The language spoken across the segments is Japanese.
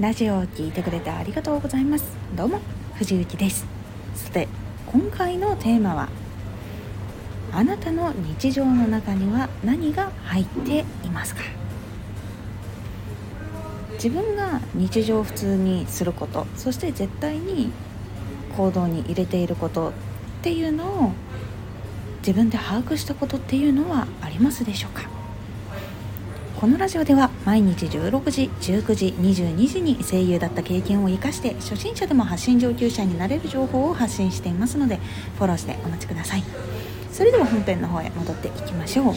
ラジオを聞いてくれてありがとうございます。どうも藤幸です。さて今回のテーマはあなたの日常の中には何が入っていますか？自分が日常普通にすることそして絶対に行動に入れていることっていうのを自分で把握したことっていうのはありますでしょうか？このラジオでは毎日16時19時22時に声優だった経験を生かして初心者でも発信上級者になれる情報を発信していますのでフォローしてお待ちください。それでは本編の方へ戻っていきましょう。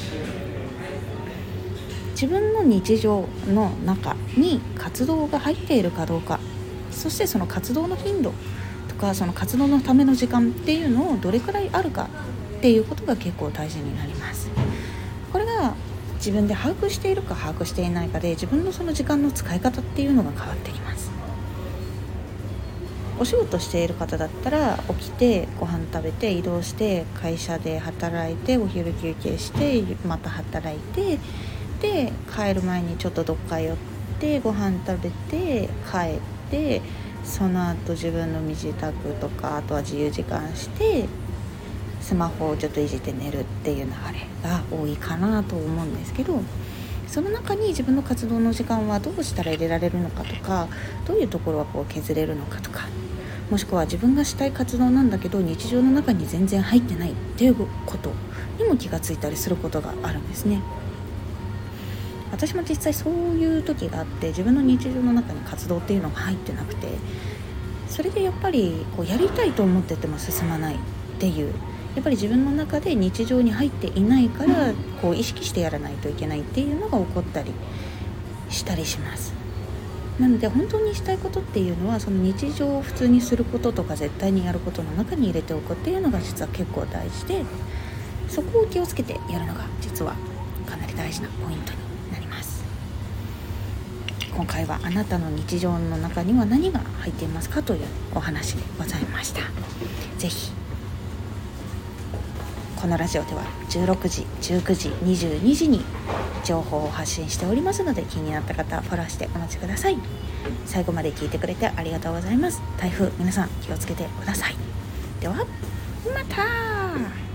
自分の日常の中に活動が入っているかどうかそしてその活動の頻度とかその活動のための時間っていうのをどれくらいあるかっていうことが結構大事になります。自分で把握しているか把握していないかで自分のその時間の使い方っていうのが変わってきます。お仕事している方だったら起きてご飯食べて移動して会社で働いてお昼休憩してまた働いてで帰る前にちょっとどっか寄ってご飯食べて帰ってその後自分の身支度とかあとは自由時間してスマホをちょっといじって寝るっていう流れが多いかなと思うんですけどその中に自分の活動の時間はどうしたら入れられるのかとかどういうところはこう削れるのかとかもしくは自分がしたい活動なんだけど日常の中に全然入ってないっていうことにも気がついたりすることがあるんですね。私も実際そういう時があって自分の日常の中に活動っていうのが入ってなくてそれでやっぱりこうやりたいと思ってても進まないっていうやっぱり自分の中で日常に入っていないからこう意識してやらないといけないっていうのが起こったりしたりします。なので本当にしたいことっていうのはその日常を普通にすることとか絶対にやることの中に入れておくっていうのが実は結構大事でそこを気をつけてやるのが実はかなり大事なポイントになります。今回はあなたの日常の中には何が入っていますかというお話でございました。是非このラジオでは16時19時22時に情報を発信しておりますので気になった方フォローしてお待ちください。最後まで聞いてくれてありがとうございます。台風皆さん気をつけてください。ではまた。